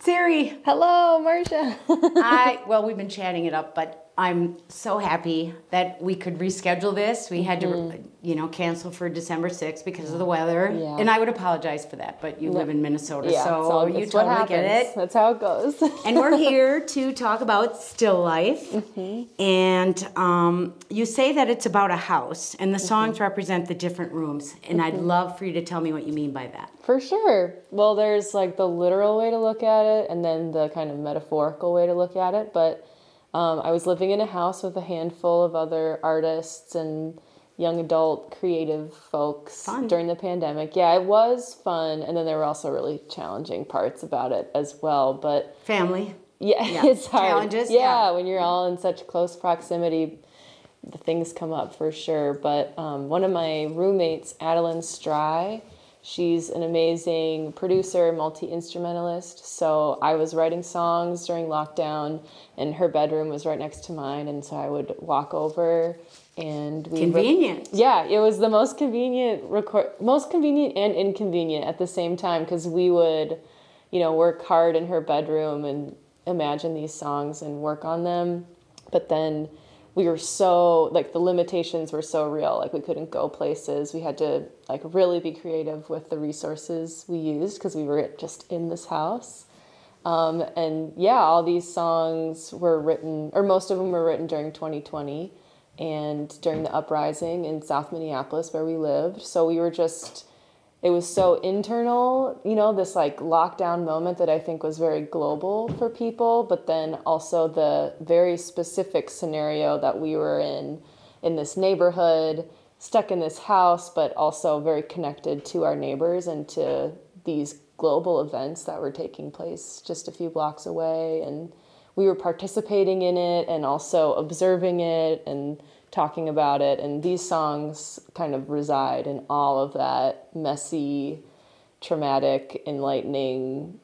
Siri. Hello, Marcia. I well, we've been chatting it up, but I'm so happy that we could reschedule this. We had to, you know, cancel for December 6th because of the weather. Mm-hmm. Yeah. And I would apologize for that, but you live in Minnesota, yeah, so you totally get it. That's how it goes. and we're here to talk about still life. Mm-hmm. And um, you say that it's about a house, and the Mm-hmm. songs represent the different rooms. And I'd love for you to tell me what you mean by that. For sure. Well, there's like the literal way to look at it and then the kind of metaphorical way to look at it. But um, I was living in a house with a handful of other artists and young adult creative folks Fun. during the pandemic. Yeah, it was fun. And then there were also really challenging parts about it as well. But Family. yeah, Yeah. it's hard. Challenges, Yeah, yeah. when you're all in such close proximity, the things come up for sure. But um, one of my roommates, Adelyn Strei, she's an amazing producer, multi instrumentalist. So I was writing songs during lockdown, and her bedroom was right next to mine, and so I would walk over. And we Convenient. yeah, it was the most convenient record, most convenient and inconvenient at the same time because we would, you know, work hard in her bedroom and imagine these songs and work on them. But then we were so like the limitations were so real, like we couldn't go places. We had to like really be creative with the resources we used because we were just in this house. Um, and yeah, all these songs were written, or most of them were written during 2020 and during the uprising in South Minneapolis where we lived. So we were just, it was so internal, you know, this like lockdown moment that I think was very global for people, but then also the very specific scenario that we were in, in this neighborhood, stuck in this house, but also very connected to our neighbors and to these global events that were taking place just a few blocks away. And we were participating in it and also observing it and talking about it. And these songs kind of reside in all of that messy, traumatic, enlightening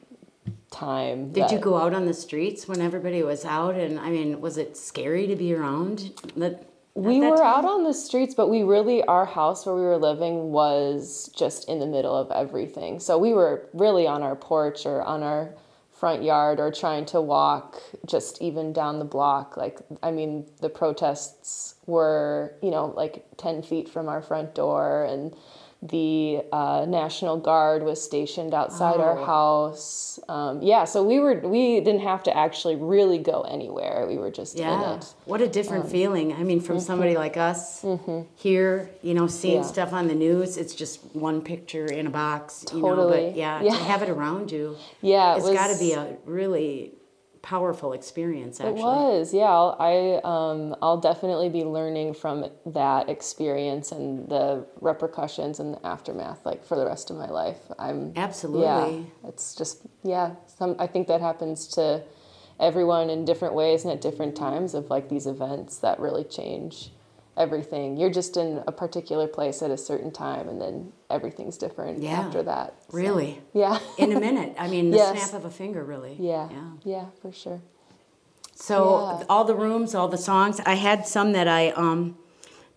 time. Did you go out on the streets when everybody was out? And I mean, was it scary to be around? That, We were time? out on the streets, but we really, our house where we were living was just in the middle of everything. So we were really on our porch or on our front yard or trying to walk just even down the block. Like, I mean, the protests were, you know, like 10 feet from our front door, and the uh, National Guard was stationed outside our Oh. house. Um, yeah, so we were, we didn't have to actually really go anywhere. We were just in Yeah. What a different Um, feeling. I mean, from somebody like us here, you know, seeing mm-hmm. Yeah. stuff on the news, it's just one picture in a box, you know, Totally. but yeah, Yeah. to have it around you, Yeah, it it's got to be a really powerful experience, actually. It was, yeah. I'll, I um, I'll definitely be learning from that experience and the repercussions and the aftermath, like for the rest of my life. I'm Absolutely. Yeah, it's just yeah. Some I think that happens to everyone in different ways and at different times of like these events that really change everything. You're just in a particular place at a certain time, and then everything's different Yeah. after that. So, Really? yeah. In a minute. I mean, the Yes. snap of a finger, really. yeah. Yeah. Yeah, for sure. So Yeah. all the rooms, all the songs. I had some that I um,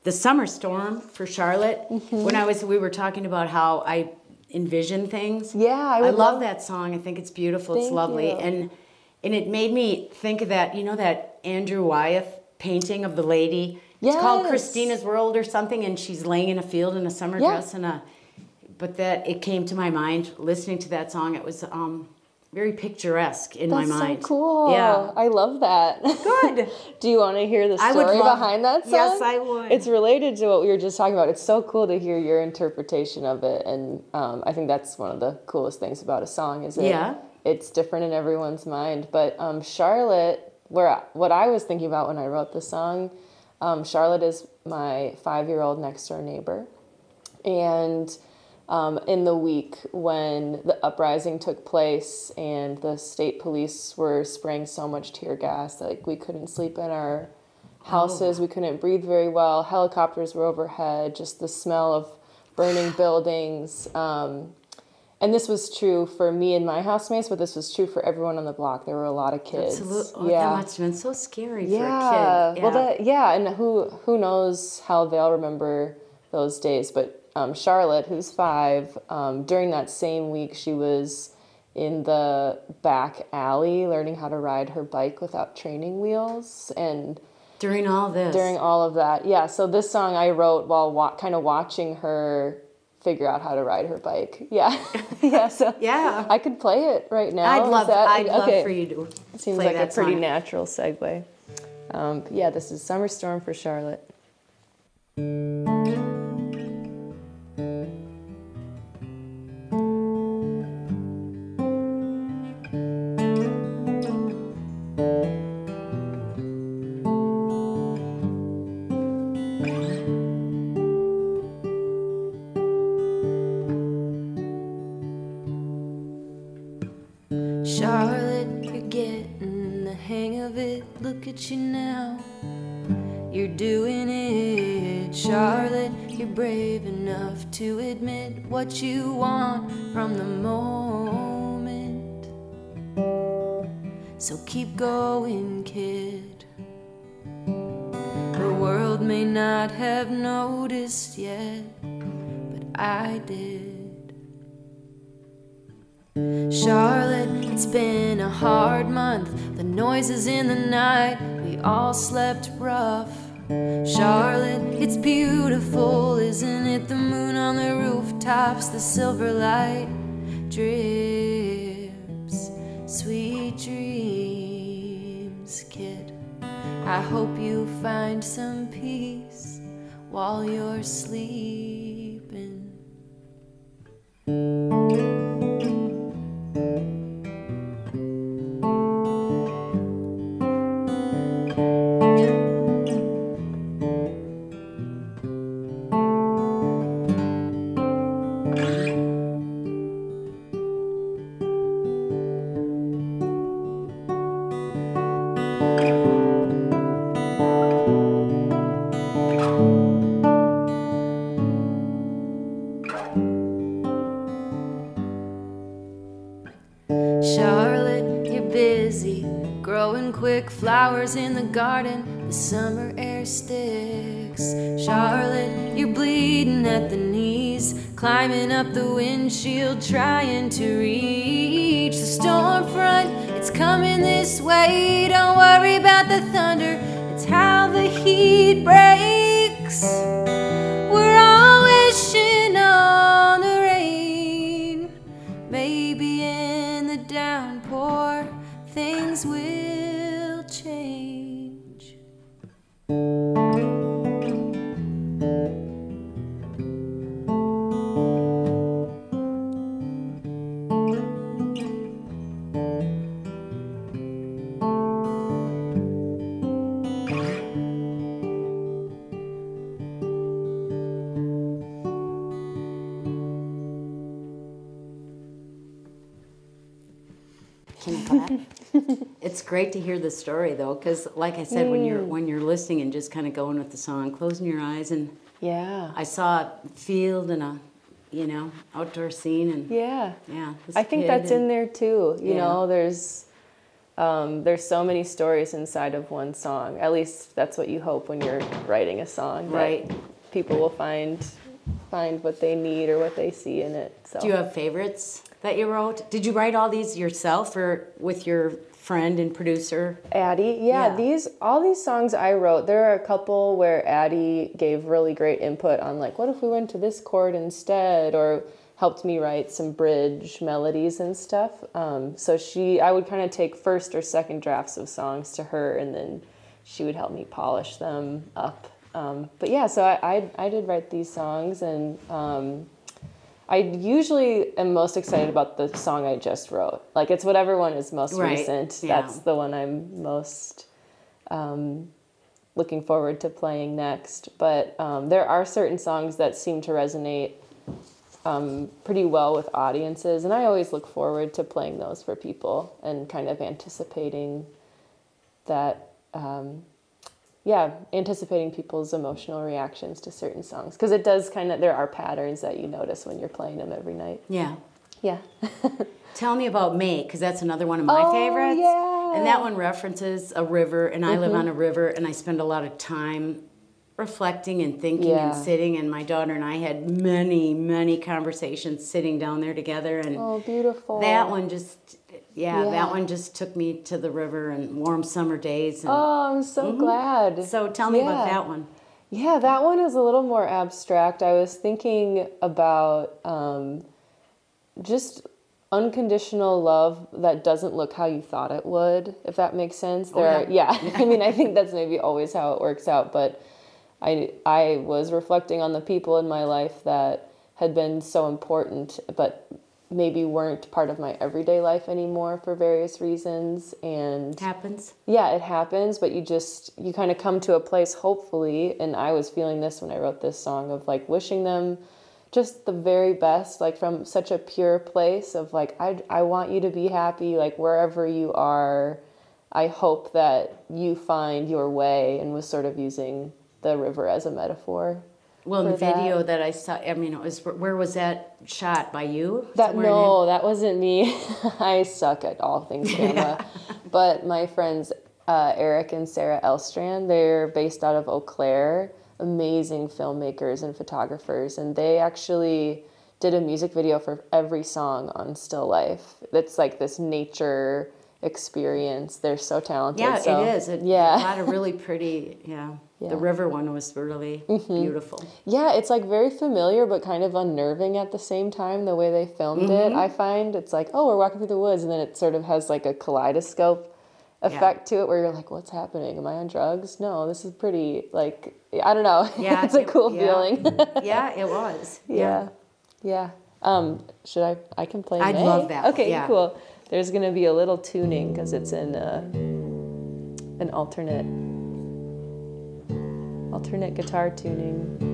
the summer storm for Charlotte. Mm-hmm. When I was, we were talking about how I envision things. Yeah, I I, love, love- that song. I think it's beautiful. it's lovely, you. and and it made me think of that. You know that Andrew Wyeth painting of the lady. It's called Christina's World or something, and she's laying in a field in a summer Yeah. dress and a. But that it came to my mind listening to that song. It was um, very picturesque in That's my mind. so cool. Yeah. I love that. Good. Do you want to hear the story love- behind that song? Yes, I would. It's related to what we were just talking about. It's so cool to hear your interpretation of it, and um, I think that's one of the coolest things about a song is it, Yeah. it's different in everyone's mind. But um, Charlotte, where what I was thinking about when I wrote the song, um, Charlotte is my five-year-old next door neighbor, and um, in the week when the uprising took place and the state police were spraying so much tear gas like we couldn't sleep in our houses we couldn't breathe very well helicopters were overhead just the smell of burning buildings um, and this was true for me and my housemates but this was true for everyone on the block there were a lot of kids Absolutely. Oh, yeah That must have been so scary yeah. for a kid. Well, that yeah, and who who knows how they'll remember those days? But um, Charlotte, who's five, um, during that same week, she was in the back alley learning how to ride her bike without training wheels and During all this. during all of that. Yeah, so this song I wrote while wa- kind of watching her figure out how to ride her bike. Yeah. yeah, so Yeah. I could play it right now. I'd love that- I'd love for you to Seems play like a pretty song. natural segue. Um, yeah, this is Summer Storm for. Charlotte, I did. Charlotte, it's been a hard month. The noises in the night, we all slept rough. Charlotte, it's beautiful, isn't it? The moon on the rooftops, the silver light drips. Sweet dreams, kid. I hope you find some peace while you're sleeping. Charlotte, windshield, trying great to hear the story though, because like I said, when Mm. you're when you're listening and just kind of going with the song, closing your eyes, and Yeah. I saw a field and a, you know, outdoor scene, and Yeah. yeah. I think that's and- in there too. You Yeah. know, there's um, there's so many stories inside of one song. At least that's what you hope when you're writing a song. Right. People will find find what they need or what they see in it. So Do you have favorites that you wrote? Did you write all these yourself or with your friend and producer? Addie, yeah, Yeah. these all these songs I wrote. There are a couple where Addie gave really great input on like, what if we went to this chord instead, or helped me write some bridge melodies and stuff. Um, so she, I would kind of take first or second drafts of songs to her, and then she would help me polish them up. Um, but yeah, so I, I I did write these songs, and um, I usually am most excited about the song I just wrote. Like it's whatever one is most Right, recent. yeah. That's the one I'm most um, looking forward to playing next. But um, there are certain songs that seem to resonate um, pretty well with audiences, and I always look forward to playing those for people and kind of anticipating that. Um, yeah, anticipating people's emotional reactions to certain songs because it does kind of there are patterns that you notice when you're playing them every night. Yeah. Yeah. Tell me about May, because that's another one of my Oh, favorites. yeah. Mm-hmm. And that one references a river, and I live on a river, and I spend a lot of time reflecting and thinking Yeah. and sitting, and my daughter and I had many, many conversations sitting down there together, and Oh, beautiful. that one just, yeah, Yeah. that one just took me to the river and warm summer days. And Oh, I'm so glad. Mm-hmm. so tell me about that one. Yeah, that one is a little more abstract. I was thinking about um, just unconditional love that doesn't look how you thought it would, if that makes sense. There, Oh, yeah. are, yeah. I mean, I think that's maybe always how it works out, but I I was reflecting on the people in my life that had been so important, but maybe weren't part of my everyday life anymore for various reasons, and Happens. yeah, it happens, but you just you kind of come to a place hopefully, and I was feeling this when I wrote this song of like wishing them just the very best, like from such a pure place of like I I want you to be happy like wherever you are. I hope that you find your way and was sort of using the river as a metaphor. Well, in the that. video that I saw, I mean, it was where was that shot by you? That Somewhere no, that wasn't me. I suck at all things camera. But my friends uh, Eric and Sarah Elstrand, they're based out of Eau Claire, amazing filmmakers and photographers, and they actually did a music video for every song on Still Life. It's like this nature experience. They're so talented. Yeah, so- it is. It, yeah. A lot of really pretty, yeah. Yeah. The river one was really beautiful. Yeah, it's like very familiar but kind of unnerving at the same time the way they filmed Mm-hmm. it. I find it's like, oh, we're walking through the woods and then it sort of has like a kaleidoscope effect to it where you're like, what's happening? Am I on drugs? No, this is pretty like I don't know. Yeah, it's a it- cool yeah. feeling. yeah, it was. yeah. Yeah. Um, should I I can play I'd May? love that Okay, yeah. cool. There's going to be a little tuning cuz it's in uh, an alternate alternate guitar tuning.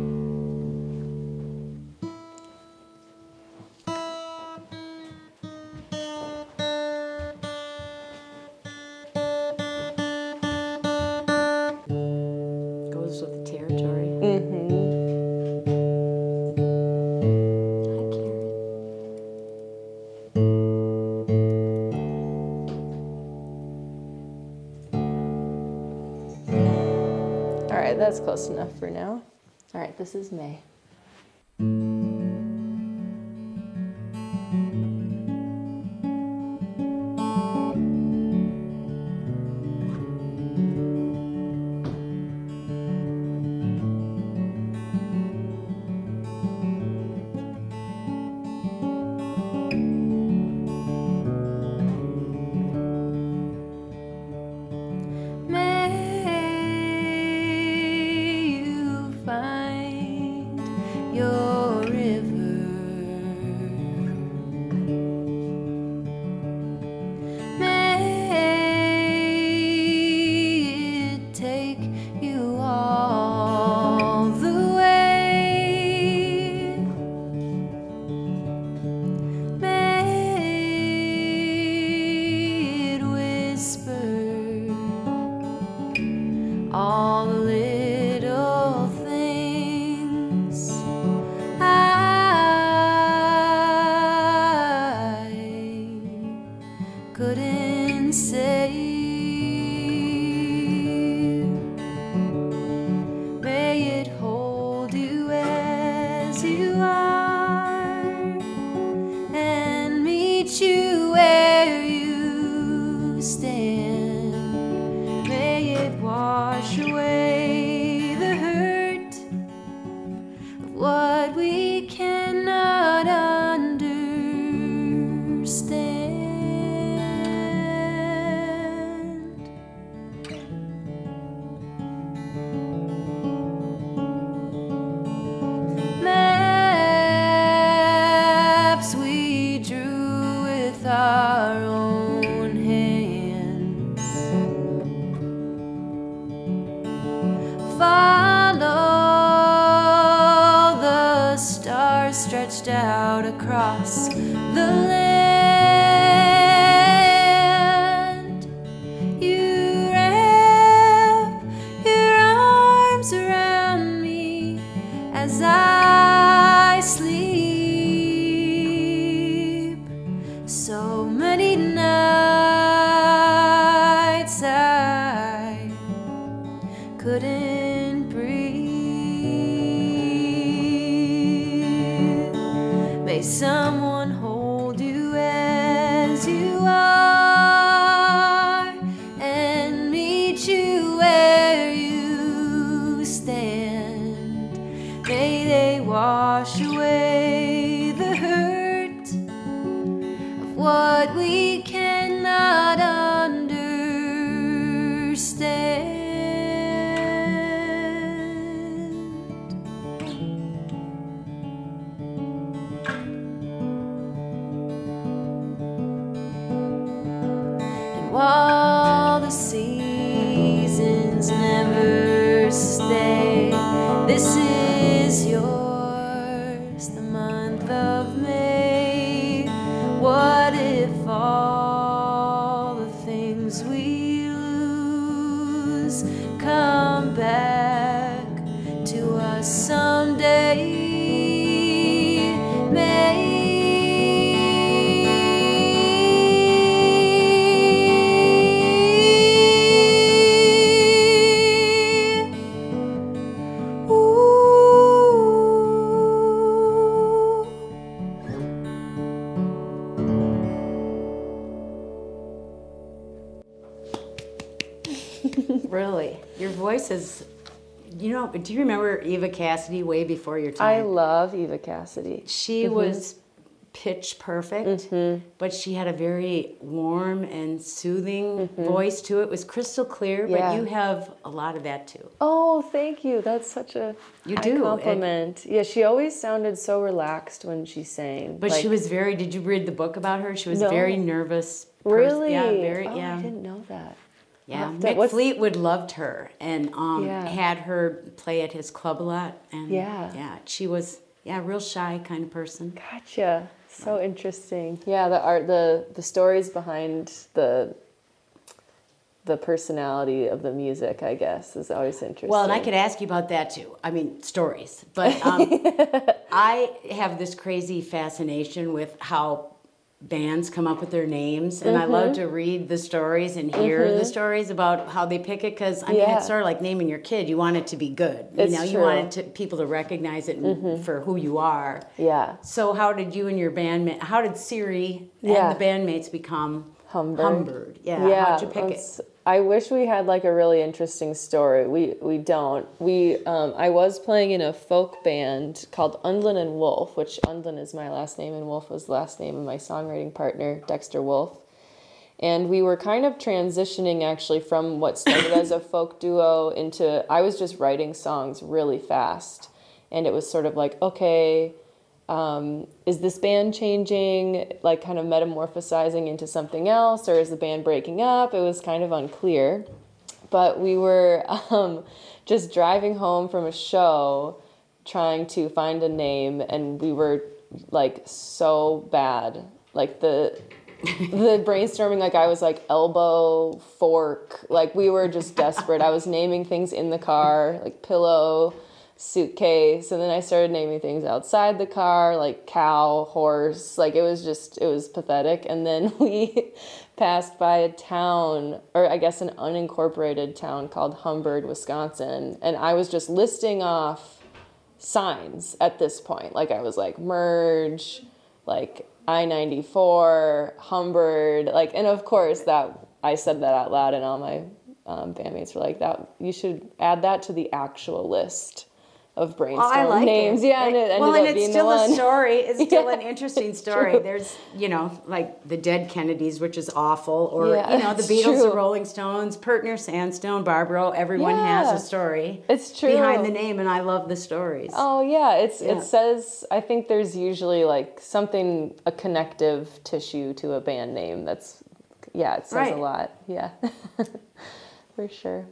All right, that's close enough for now. All right, this is May. What we cannot understand. This is Do you remember Eva Cassidy way before your time? I love Eva Cassidy. she mm-hmm. was pitch perfect, mm-hmm. but she had a very warm and soothing mm-hmm. voice to it. It was crystal clear, Yeah. but you have a lot of that too. Oh, thank you. That's such a You do, compliment. yeah, she always sounded so relaxed when she sang. But she was very. Did you read the book about her? She was No. very nervous. pers- really. Yeah, very. Oh, yeah. I didn't know that. Yeah, to- Mick what's- Fleetwood loved her and um, Yeah. had her play at his club a lot. And Yeah. yeah, she was yeah, real shy kind of person. Gotcha. So interesting. Yeah, the art, the the stories behind the the personality of the music, I guess, is always interesting. Well, and I could ask you about that too. I mean, stories. But um, I have this crazy fascination with how bands come up with their names, and I love Mm-hmm. to read the stories and hear the stories about how they pick it. Because I mean, Yeah. it's sort of like naming your kid. You want it to be good. You It's know, you true. Mm-hmm. want it to, people to recognize it and- for who you are. Yeah. So how did you and your bandmate? How did Siri Yeah. and the bandmates become Humbird. Humbird? Yeah. Yeah, How'd you pick it? I wish we had like a really interesting story. We we don't. We um, I was playing in a folk band called Undlin and Wolf, which Undlin is my last name and Wolf was the last name of my songwriting partner Dexter Wolf. And we were kind of transitioning actually from what started as a folk duo into I was just writing songs really fast, and it was sort of like okay, um, is this band changing, like kind of metamorphosizing into something else, or is the band breaking up? It was kind of unclear. But we were um, just driving home from a show trying to find a name, and we were like so bad. Like the the brainstorming like i was like elbow fork like we were just desperate i was naming things in the car like pillow suitcase and then i started naming things outside the car like cow horse like it was just it was pathetic and then we passed by a town or i guess an unincorporated town called humbird wisconsin and i was just listing off signs at this point. Like I was like merge, like I ninety four, Humbird, like and of course that I said that out loud and all my um, bandmates were like that. You should add that to the actual list of brainstorm I like names. it. Yeah, and it ended well, up and it's being still a story. It's still an interesting story. true. There's, you know, like the Dead Kennedys, which is awful, or Yeah, you know, the Beatles, true. the Rolling Stones, Pertner, Sandstone, Barbaro. Everyone has a story. It's true. behind the name, and I love the stories. Oh yeah, it's Yeah. it says I think there's usually like something a connective tissue to a band name that's yeah, it says Right. a lot. Yeah. For sure.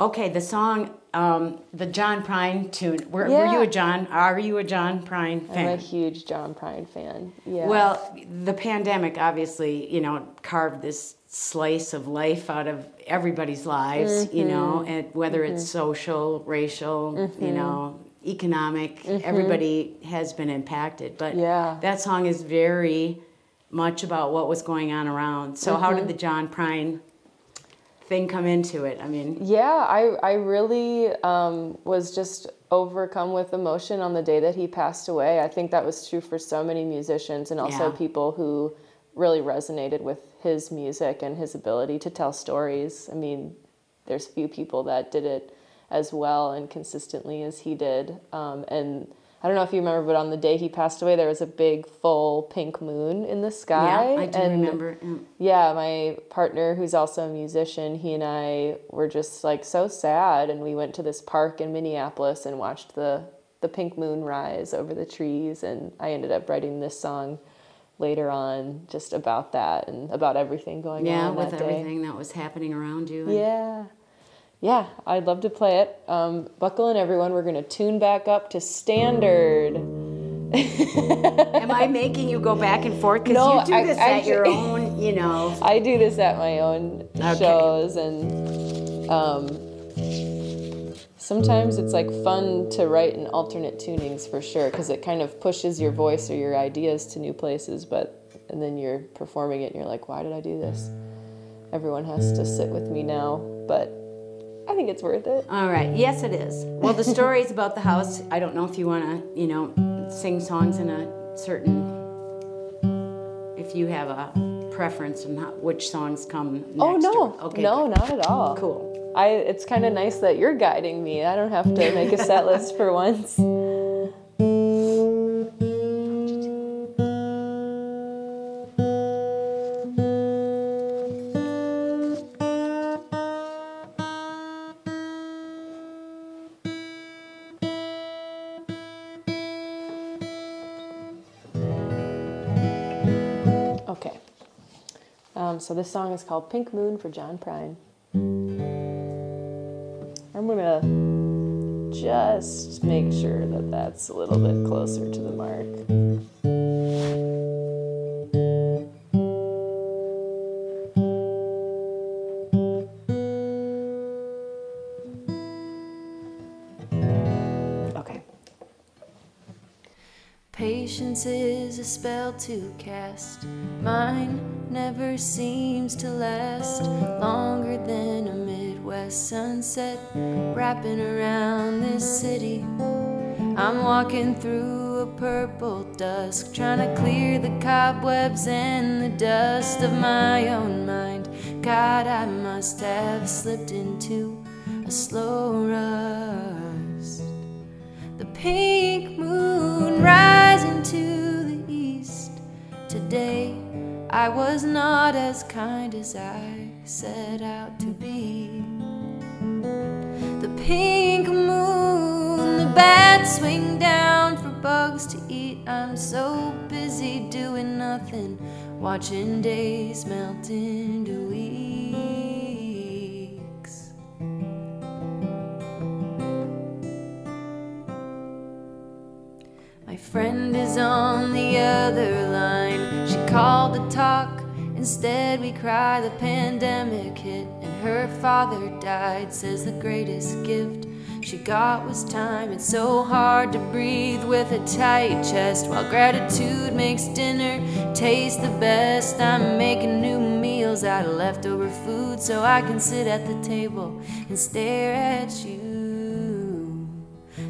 Okay, the song, um, the John Prine tune. Were, were you a John? Are you a John Prine fan? I'm a huge John Prine fan. Yeah. Well, the pandemic obviously, you know, carved this slice of life out of everybody's lives, you know, Mm-hmm. and whether it's social, racial, you know, economic, Mm-hmm. everybody has been impacted. But Yeah. that song is very much about what was going on around. So how Mm-hmm. did the John Prine thing come into it? I mean, Yeah, I I really um, was just overcome with emotion on the day that he passed away. I think that was true for so many musicians and also Yeah. people who really resonated with his music and his ability to tell stories. I mean, there's few people that did it as well and consistently as he did. Um, and I don't know if you remember, but on the day he passed away, there was a big full pink moon in the sky. Yeah, I do and remember. Mm. Yeah, my partner, who's also a musician, he and I were just like so sad, and we went to this park in Minneapolis and watched the the pink moon rise over the trees, and I ended up writing this song later on just about that and about everything going Yeah, on with that day. everything that was happening around you. and- Yeah. Yeah, I'd love to play it. Um, buckle in, everyone. We're going to tune back up to standard. Am I making you go back and forth? Because No, you do I- this at your own, you know. I do this at my own Okay. shows, and um, sometimes it's like fun to write in alternate tunings for sure, because it kind of pushes your voice or your ideas to new places. But and then you're performing it, and you're like, why did I do this? Everyone has to sit with me now, but I think it's worth it. All right. Yes, it is. Well, the story is about the house. I don't know if you want to, you know, sing songs in a certain. If you have a preference on how, which songs come oh, next. Oh no, or- okay. no, good. not at all. Cool. I. It's kind of nice that you're guiding me. I don't have to make a set list for once. Um, so this song is called Pink Moon for John Prine. I'm gonna just make sure that that's a little bit closer to the mark. Spell to cast. Mine never seems to last longer than a Midwest sunset wrapping around this city. I'm walking through a purple dusk, trying to clear the cobwebs and the dust of my own mind. God, I must have slipped into a slow rust. The pink I was not as kind as I set out to be. The pink moon, the bats swing down for bugs to eat. I'm so busy doing nothing, watching days melt into weeks. My friend is on the other line. Called to talk. Instead, we cry. The pandemic hit, and her father died. Says the greatest gift she got was time. It's so hard to breathe with a tight chest while gratitude makes dinner taste the best. I'm making new meals out of leftover food so I can sit at the table and stare at you.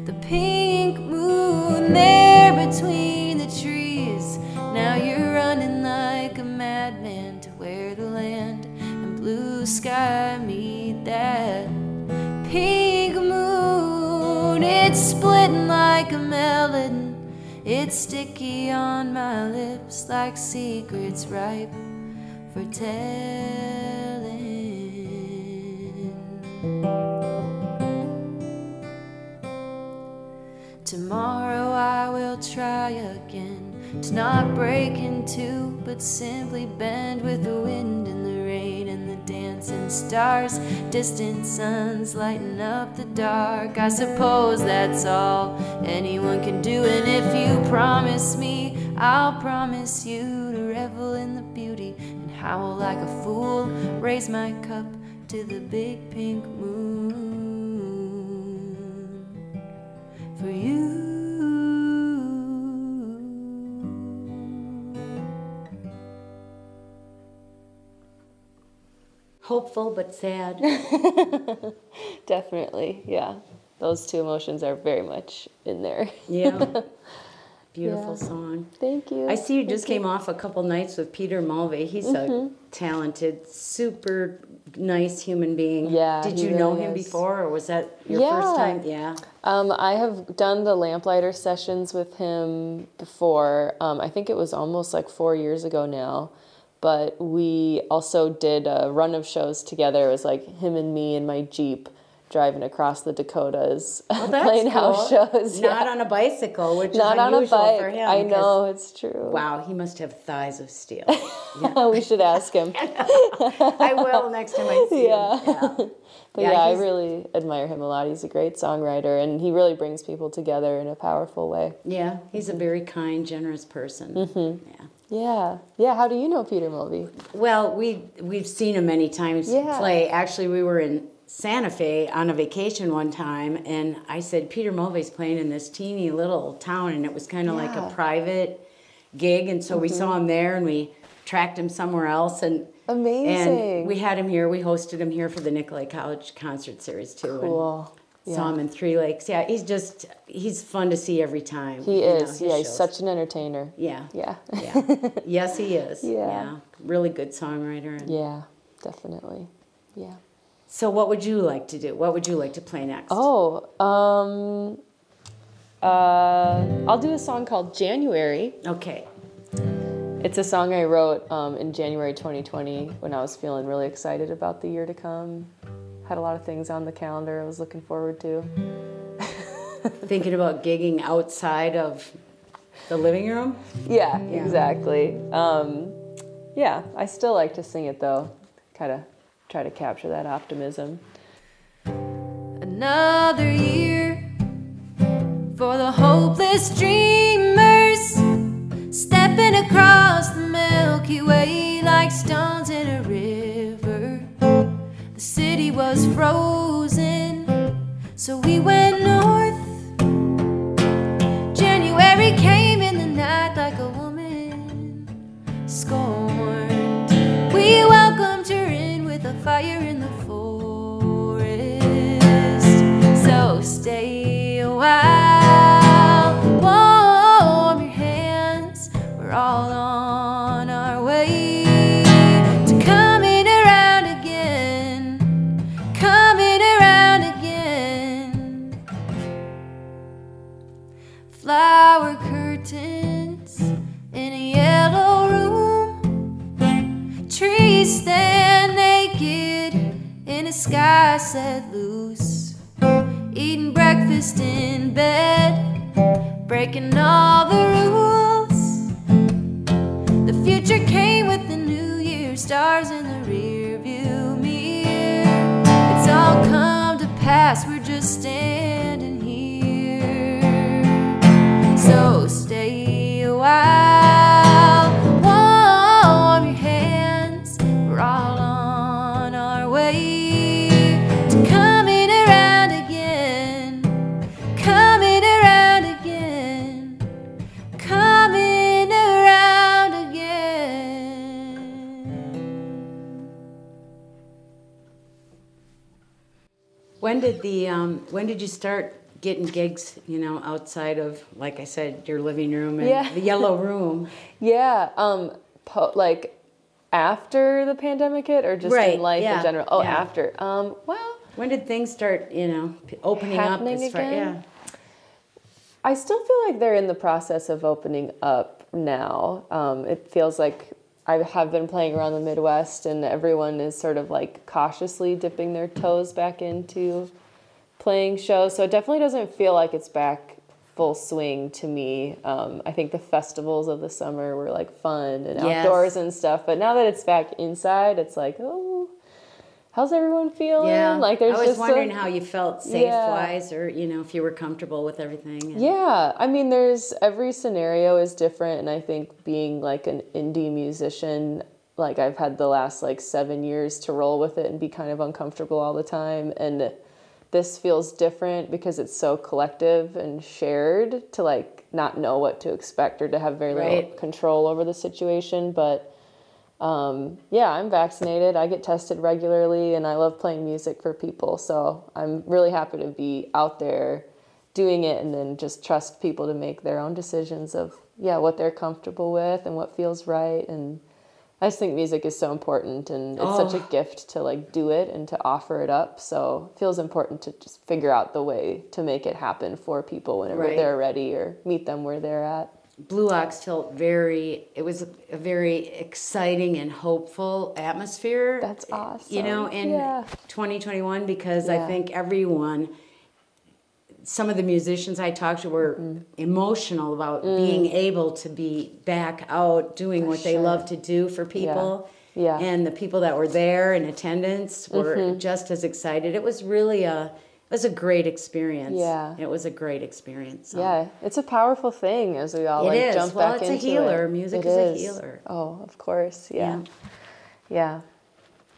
The pink moon there between sky meet that pink moon. It's splitting like a melon. It's sticky on my lips like secrets ripe for telling. Tomorrow I will try again to not break in two, but simply bend with the wind and the dancing stars. Distant suns lighten up the dark. I suppose that's all anyone can do. And if you promise me, I'll promise you to revel in the beauty and howl like a fool. Raise my cup to the big pink moon for you. Hopeful but sad. Definitely, yeah. Those two emotions are very much in there. Yeah. Beautiful Yeah. song. Thank you. I see you Thank just came off a couple nights with Peter Mulvey. He's a Mm-hmm. talented, super nice human being. Yeah, Did you know him is. before, or was that your Yeah. first time? Yeah. Um, I have done the lamplighter sessions with him before. Um, I think it was almost like four years ago now. But we also did a run of shows together. It was like him and me in my Jeep driving across the Dakotas, Well, that's playing cool. house shows. Not yeah. on a bicycle, which Not is on a unusual bike. for him. I know, it's true. Wow, he must have thighs of steel. Yeah. we should ask him. I will next time I see Yeah. him. Yeah. But Yeah, yeah, I really admire him a lot. He's a great songwriter and he really brings people together in a powerful way. Yeah, he's a very kind, generous person. Mm-hmm. Yeah. Yeah. Yeah. How do you know Peter Mulvey? Well, we we've seen him many times Yeah. play. Actually, we were in Santa Fe on a vacation one time, and I said Peter Mulvey's playing in this teeny little town, and it was kind of like a private gig, and so we saw mm-hmm. him there, and we tracked him somewhere else, and Amazing. and we had him here. We hosted him here for the Nicolet College concert series too. and Cool. Saw him in Three Lakes. Yeah, he's just he's fun to see every time. He know, is. his yeah, he's such an entertainer. yeah. Yeah. Yeah. yes, he is. Yeah. Yeah. Really good songwriter. And yeah, definitely. Yeah. So, what would you like to do? What would you like to play next? Oh, um, uh, I'll do a song called January. okay. It's a song I wrote um, in January 2020 when I was feeling really excited about the year to come. Had a lot of things on the calendar I was looking forward to. Thinking about gigging outside of the living room? Yeah, Yeah. exactly. Um, yeah, I still like to sing it though. Kind of try to capture that optimism. Another year for the hopeless dreamers, stepping across the Milky Way like stones in a river. Was frozen, so we went north. January came in the night like a woman scorned. We welcomed her in with a fire in sky set loose. Eating breakfast in bed, breaking all the rules. The future came with the new year, stars in the rear view mirror. It's all come to pass, we're just standing did the um, when did you start getting gigs? You know, outside of like I said, your living room and Yeah. the yellow room. Yeah, um, po- like after the pandemic hit, or just Right, in life yeah, in general. Oh, yeah. after. Um, well, When did things start? You know, opening up as far again? yeah. I still feel like they're in the process of opening up now. Um, it feels like I have been playing around the Midwest, and everyone is sort of like cautiously dipping their toes back into playing shows. So it definitely doesn't feel like it's back full swing to me. Um, I think the festivals of the summer were like fun and Yes. outdoors and stuff, but now that it's back inside, it's like, oh, how's everyone feeling? Yeah, Like there's I was just a- wondering how you felt safe Yeah. wise, or you know, if you were comfortable with everything. and- Yeah, I mean, there's every scenario is different, and I think being like an indie musician, like I've had the last like seven years to roll with it and be kind of uncomfortable all the time, and this feels different because it's so collective and shared to like not know what to expect or to have very little control over the situation, but. Um, yeah, I'm vaccinated. I get tested regularly, and I love playing music for people. So I'm really happy to be out there doing it and then just trust people to make their own decisions of yeah what they're comfortable with and what feels right and I just think music is so important and it's such a Oh. gift to like do it and to offer it up. So it feels important to just figure out the way to make it happen for people whenever Right. they're ready or meet them where they're at. Blue Ox felt very, it was a very exciting and hopeful atmosphere. That's awesome. You know, in Yeah. 2021, because I think everyone, some of the musicians I talked to were Mm-hmm. emotional about being able to be back out doing what they love to do for people. Yeah. Mm-hmm. And the people that were there in attendance were just as excited. It was really a, it was a great experience. Yeah. It was a great experience. so. Yeah, it's a powerful thing as we all It like is. jump Well, back it's a healer. it. Music It is a healer. Oh, of course. Yeah. Yeah.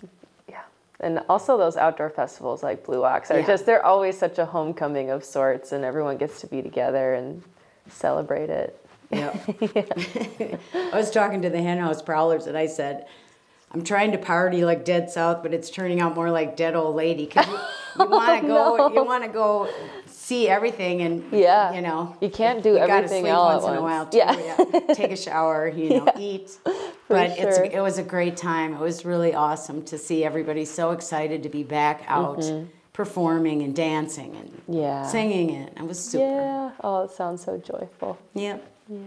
Yeah. Yeah. And also those outdoor festivals like Blue Ox are Yeah. just they're always such a homecoming of sorts and everyone gets to be together and celebrate it. Yeah. I was talking to the henhouse prowlers and I said, I'm trying to party like Dead South, but it's turning out more like Dead Old Lady. You, you want to go, you want to go see everything, and Yeah. you know, You can't do you everything sleep all once at in a while. Too. Yeah. take a shower, you know, eat. But it's sure. it was a great time. It was really awesome to see everybody so excited to be back out performing and dancing and Mm-hmm. Yeah. singing it. It was super. Yeah. Oh, it sounds so joyful. Yeah. Yeah.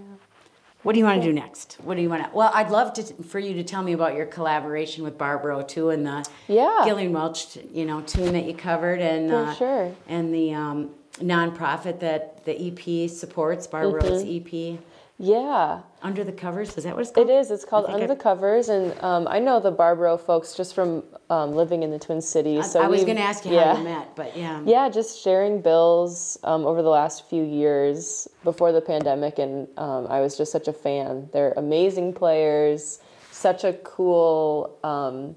What do you want to do next? What do you want to? Well, I'd love to for you to tell me about your collaboration with Barbara O'Toole and the Yeah. Gillian Welch, you know, tune that you covered, and For uh, sure. and the um, nonprofit that the EP supports, Barbaro's Mm-hmm. EP. Yeah. Under the covers, is that what it's called? It is. It's called Under I- the Covers, and um, I know the Barbaro folks just from um, living in the Twin Cities. So I was going to ask you yeah. how you met, but yeah. Yeah, just sharing bills um, over the last few years before the pandemic, and um, I was just such a fan. They're amazing players, such a cool um,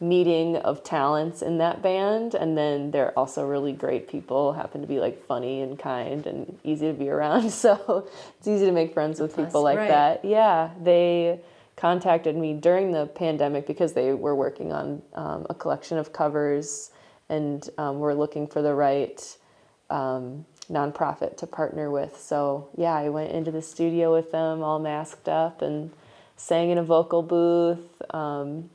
meeting of talents in that band, and then they're also really great people. Happen to be like funny and kind and easy to be around, so it's easy to make friends with Plus, people like right. that. Yeah, they contacted me during the pandemic because they were working on um, a collection of covers and um, were looking for the right um, nonprofit to partner with. So yeah, I went into the studio with them all masked up and sang in a vocal booth. Um,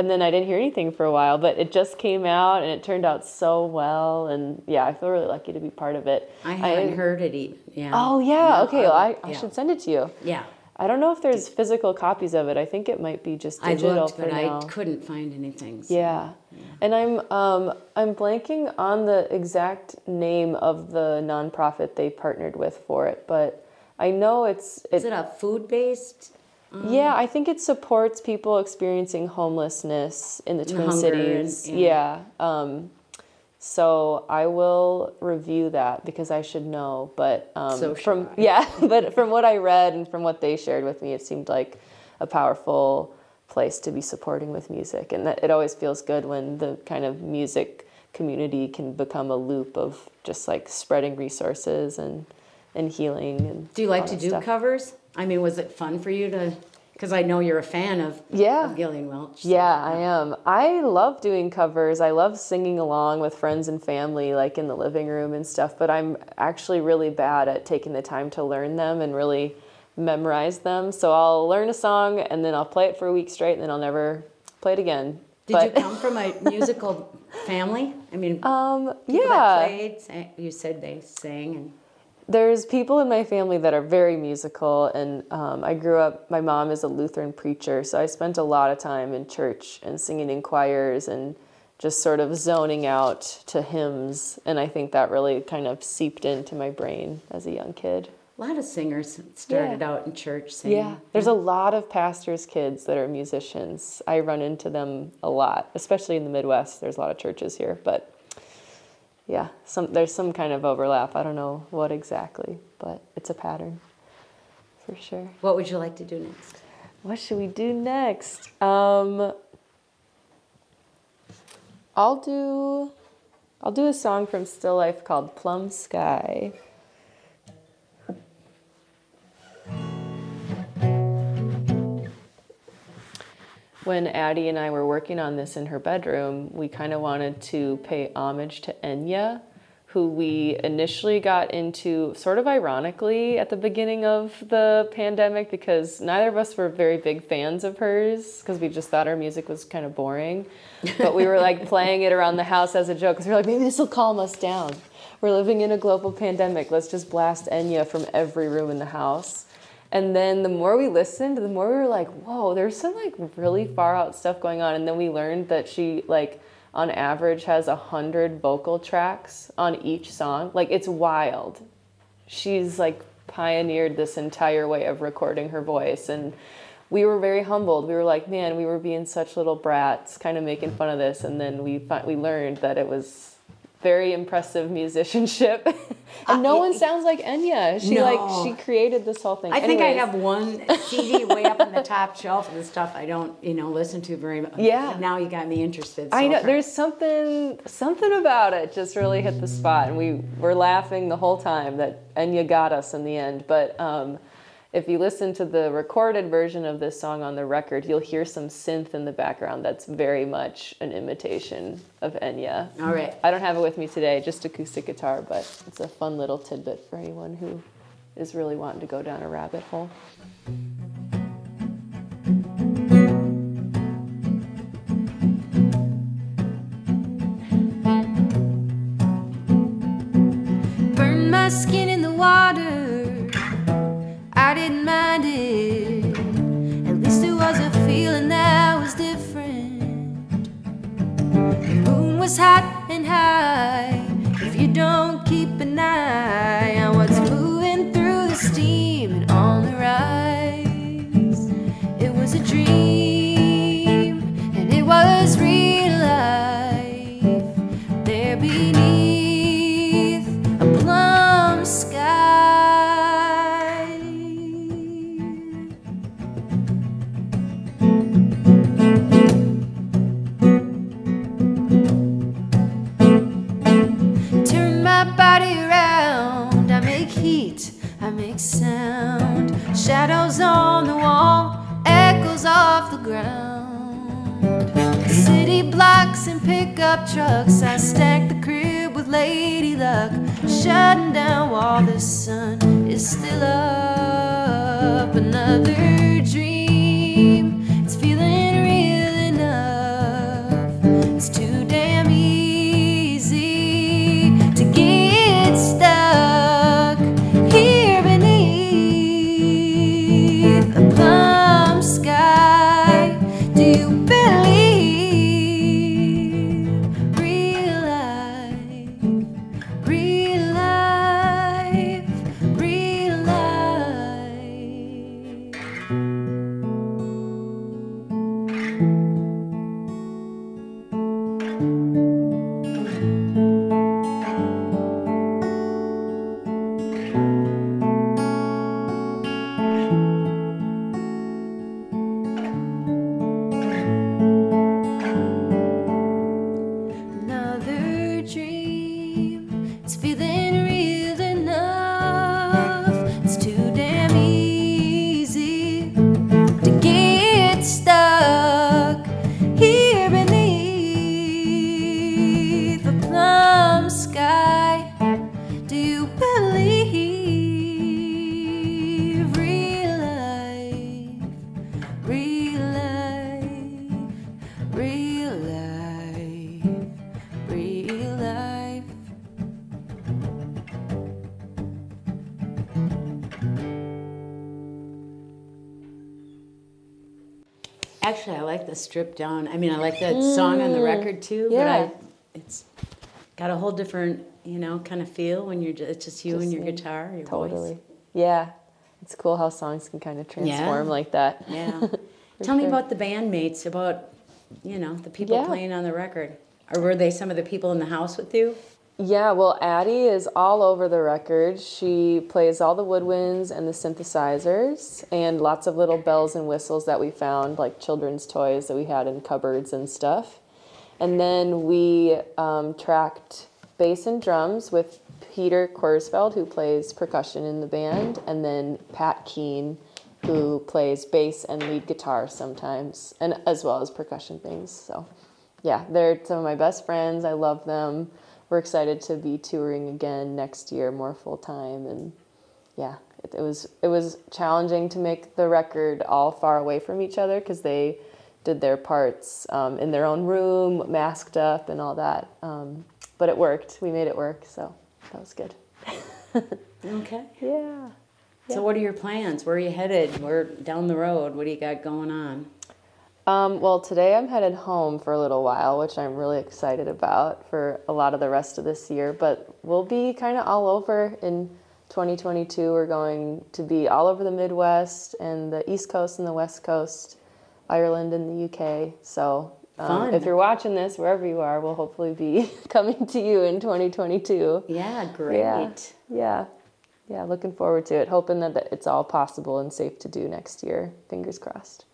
and then I didn't hear anything for a while, but it just came out and it turned out so well. And yeah, I feel really lucky to be part of it. I haven't heard it even. Yeah. Oh yeah, No, okay. Well, I, I yeah. should send it to you. Yeah. I don't know if there's physical copies of it. I think it might be just I digital looked, for but now. I couldn't find anything. so- Yeah. And I'm um, I'm blanking on the exact name of the nonprofit they partnered with for it, but I know it's Is it, it a food based? Yeah, I think it supports people experiencing homelessness in the Twin hunger and- Cities. yeah. yeah. Um, so I will review that because I should know, but um, So should from I. yeah, but from what I read and from what they shared with me, it seemed like a powerful place to be supporting with music, and that it always feels good when the kind of music community can become a loop of just like spreading resources and and healing and Do you like to do stuff. covers? I mean, was it fun for you to? Because I know you're a fan of Yeah. of Gillian Welch. so- Yeah, I am. I love doing covers. I love singing along with friends and family, like in the living room and stuff, but I'm actually really bad at taking the time to learn them and really memorize them. So I'll learn a song and then I'll play it for a week straight and then I'll never play it again. Did but, you come from a musical family? I mean, Um, yeah. played. You said they sang, and There's people in my family that are very musical, and um, I grew up. My mom is a Lutheran preacher, so I spent a lot of time in church and singing in choirs and just sort of zoning out to hymns. And I think that really kind of seeped into my brain as a young kid. a lot of singers started Yeah. out in church singing. Yeah, there's a lot of pastors' kids that are musicians. I run into them a lot, especially in the Midwest. There's a lot of churches here, but yeah, some there's some kind of overlap. I don't know what exactly, but it's a pattern for sure. What would you like to do next? What should we do next? Um, I'll do I'll do a song from Still Life called Plum Sky. When Addie and I were working on this in her bedroom, we kind of wanted to pay homage to Enya, who we initially got into sort of ironically at the beginning of the pandemic because neither of us were very big fans of hers because we just thought her music was kind of boring. But we were like playing it around the house as a joke because we're like, maybe this will calm us down. We're living in a global pandemic. Let's just blast Enya from every room in the house. And then the more we listened, the more we were like, whoa, there's some like really mm. far out stuff going on. And then we learned that she like on average has a hundred vocal tracks on each song. Like it's wild. She's like pioneered this entire way of recording her voice and we were very humbled. We were like, man, we were being such little brats, kind of making fun of this, and then we we learned that it was very impressive musicianship. and no one sounds like Enya. She No. like she created this whole thing. I think I have one CD way up on the top shelf of the stuff I don't, you know, listen to very much. Yeah. Now you got me interested. I know far. there's something something about it just really hit the spot, and we were laughing the whole time that Enya got us in the end. But um, if you listen to the recorded version of this song on the record, you'll hear some synth in the background that's very much an imitation of Enya. All right. I don't have it with me today, just acoustic guitar, but it's a fun little tidbit for anyone who is really wanting to go down a rabbit hole. Hot and high. If you don't keep an eye on what's trucks. I stack the crib with lady luck. Shutting down while the sun is still up. Another dream. Stripped down. I mean, I like that song on the mm, record too. But yeah. I, it's got a whole different, you know, kind of feel when you're just, it's just you and your you. guitar, your Totally. voice. Yeah. It's cool how songs can kind of transform like that. Yeah. Tell me about the bandmates, about, you know, the people Yeah. playing on the record. Or were they some of the people in the house with you? Yeah, well, Addie is all over the record. She plays all the woodwinds and the synthesizers, and lots of little bells and whistles that we found, like children's toys that we had in cupboards and stuff. And then we um, tracked bass and drums with Peter Korsfeld, who plays percussion in the band, and then Pat Keen, who plays bass and lead guitar sometimes, and as well as percussion things. So, yeah, they're some of my best friends. I love them. We're excited to be touring again next year, more full time, and yeah, it, it was it was challenging to make the record all far away from each other because they did their parts um, in their own room, masked up, and all that. Um, but it worked. We made it work, so that was good. Okay. Yeah. So what are your plans? Where are you headed? Where down the road? What do you got going on? Um, well, today I'm headed home for a little while, which I'm really excited about for a lot of the rest of this year. But we'll be kind of all over in 2022. We're going to be all over the Midwest and the East Coast and the West Coast, Ireland and the UK. So um, if you're watching this, wherever you are, we'll hopefully be coming to you in 2022. Yeah, great. Yeah. Yeah. Yeah, looking forward to it. Hoping that that it's all possible and safe to do next year. Fingers crossed.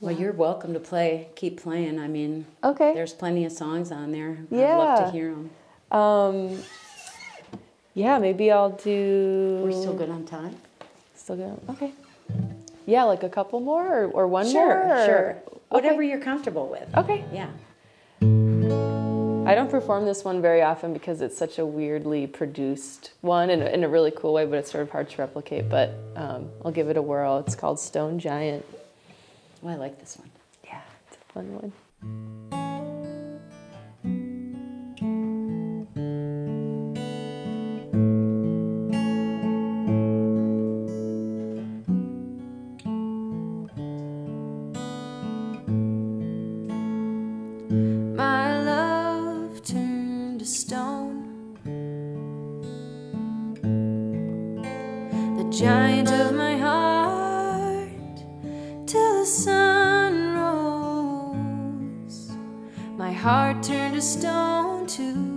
Well, you're welcome to play. Keep playing. I mean, Okay. there's plenty of songs on there. Yeah. I'd love to hear them. Um, yeah, maybe I'll do. We're still good on time. Still good. Okay. Yeah, like a couple more or, or one Sure, more. or- sure. Whatever Okay. you're comfortable with. Okay. Yeah. I don't perform this one very often because it's such a weirdly produced one in a, in a really cool way, but it's sort of hard to replicate. But um, I'll give it a whirl. It's called Stone Giant. Oh, I like this one. Yeah, it's a fun one. My love turned to stone. The giant of my heart heart turned to stone too.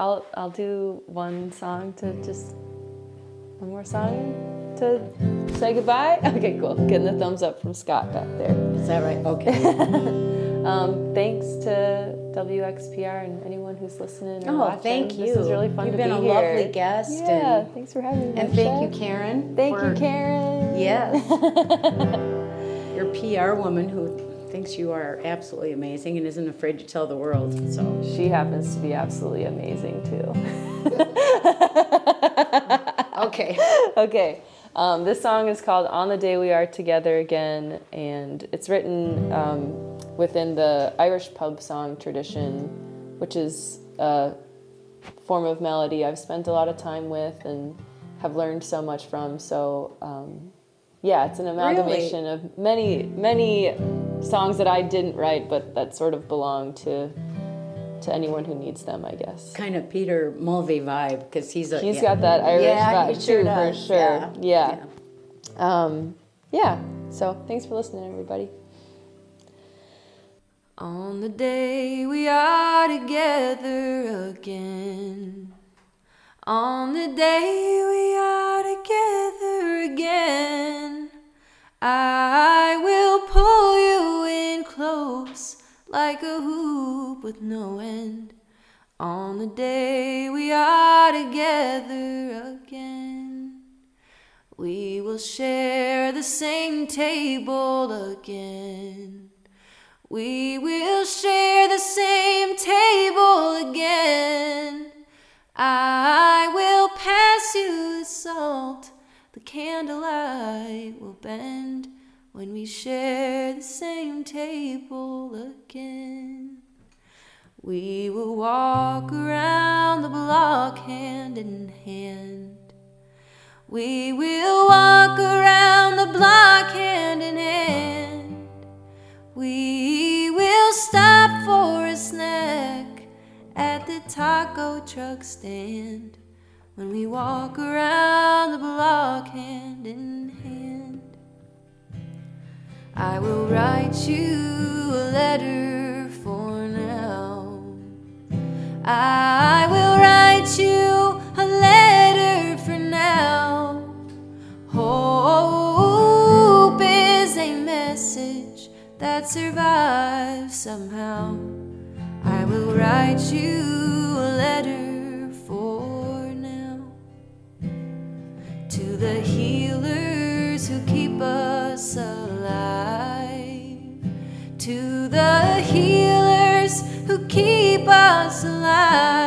I'll I'll do one song to just one more song to say goodbye. Okay, cool. Getting the thumbs up from Scott back there. Is that right? Okay. Um, thanks to WXPR and anyone who's listening. Or oh, watching. thank you. This is really fun You've to been be a here. lovely guest. Yeah, And, thanks for having me. and thank you, Karen. Thank you, Karen. Yes. Your PR woman who thinks you are absolutely amazing and isn't afraid to tell the world. So She happens to be absolutely amazing too. okay. okay. Um, this song is called On the Day We Are Together Again, and it's written um, within the Irish pub song tradition, which is a form of melody I've spent a lot of time with and have learned so much from. So, um, yeah, it's an amalgamation of many, many songs that I didn't write, but that sort of belong to to anyone who needs them, I guess. Kind of Peter Mulvey vibe because he's a He's yeah. got that Irish yeah, he vibe sure too, does. for sure. Yeah. Yeah. Um, yeah. So thanks for listening, everybody. On the day we are together again. On the day we are together again. I will pull you in close like a hoop with no end. On the day we are together again. We will share the same table again. We will share the same table again. I will pass you the salt, the candlelight will bend when we share the same table again. We will walk around the block hand in hand. We will taco truck stand when we walk around the block hand in hand. I will write you a letter for now. I will write you a letter for now. Hope is a message that survives somehow. I will write you letter for now. To the healers who keep us alive. To the healers who keep us alive.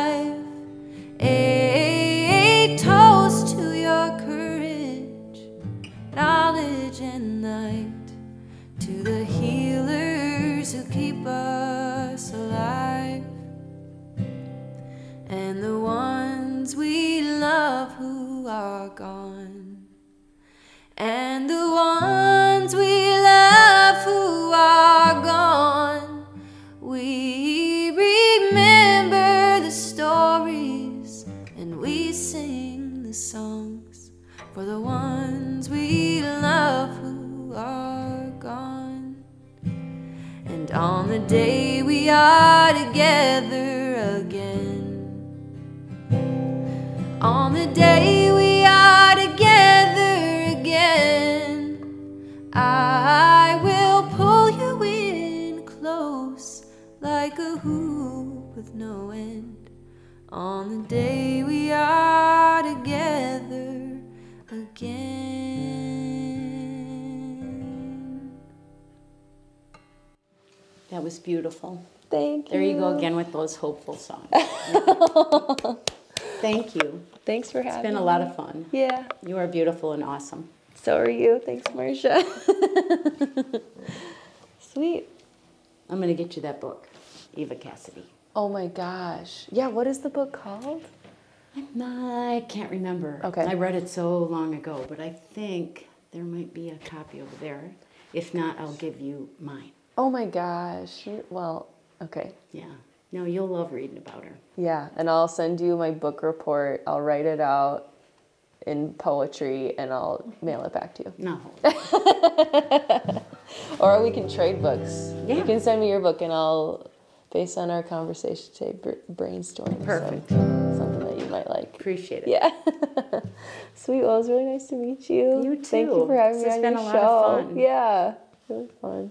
On the day we are together again, on the day we are together again, I will pull you in close like a hoop with no end. On the day we are was beautiful. Thank you. There you go again with those hopeful songs. Thank you. Thanks for having me. It's been a lot of fun. Yeah. You are beautiful and awesome. So are you. Thanks, Marcia. Sweet. I'm going to get you that book, Eva Cassidy. Oh my gosh. Yeah, what is the book called? I can't remember. Okay. I read it so long ago, but I think there might be a copy over there. If not, I'll give you mine. Oh my gosh. Well, okay. Yeah. No, you'll love reading about her. Yeah, and I'll send you my book report. I'll write it out in poetry and I'll mail it back to you. No. Or we can trade books. Yeah. You can send me your book and I'll, based on our conversation today, br- brainstorm Perfect. something that you might like. Appreciate it. Yeah. Sweet. Well, it was really nice to meet you. You too. Thank you for having This me on been your a lot show. of fun. Yeah. Really fun.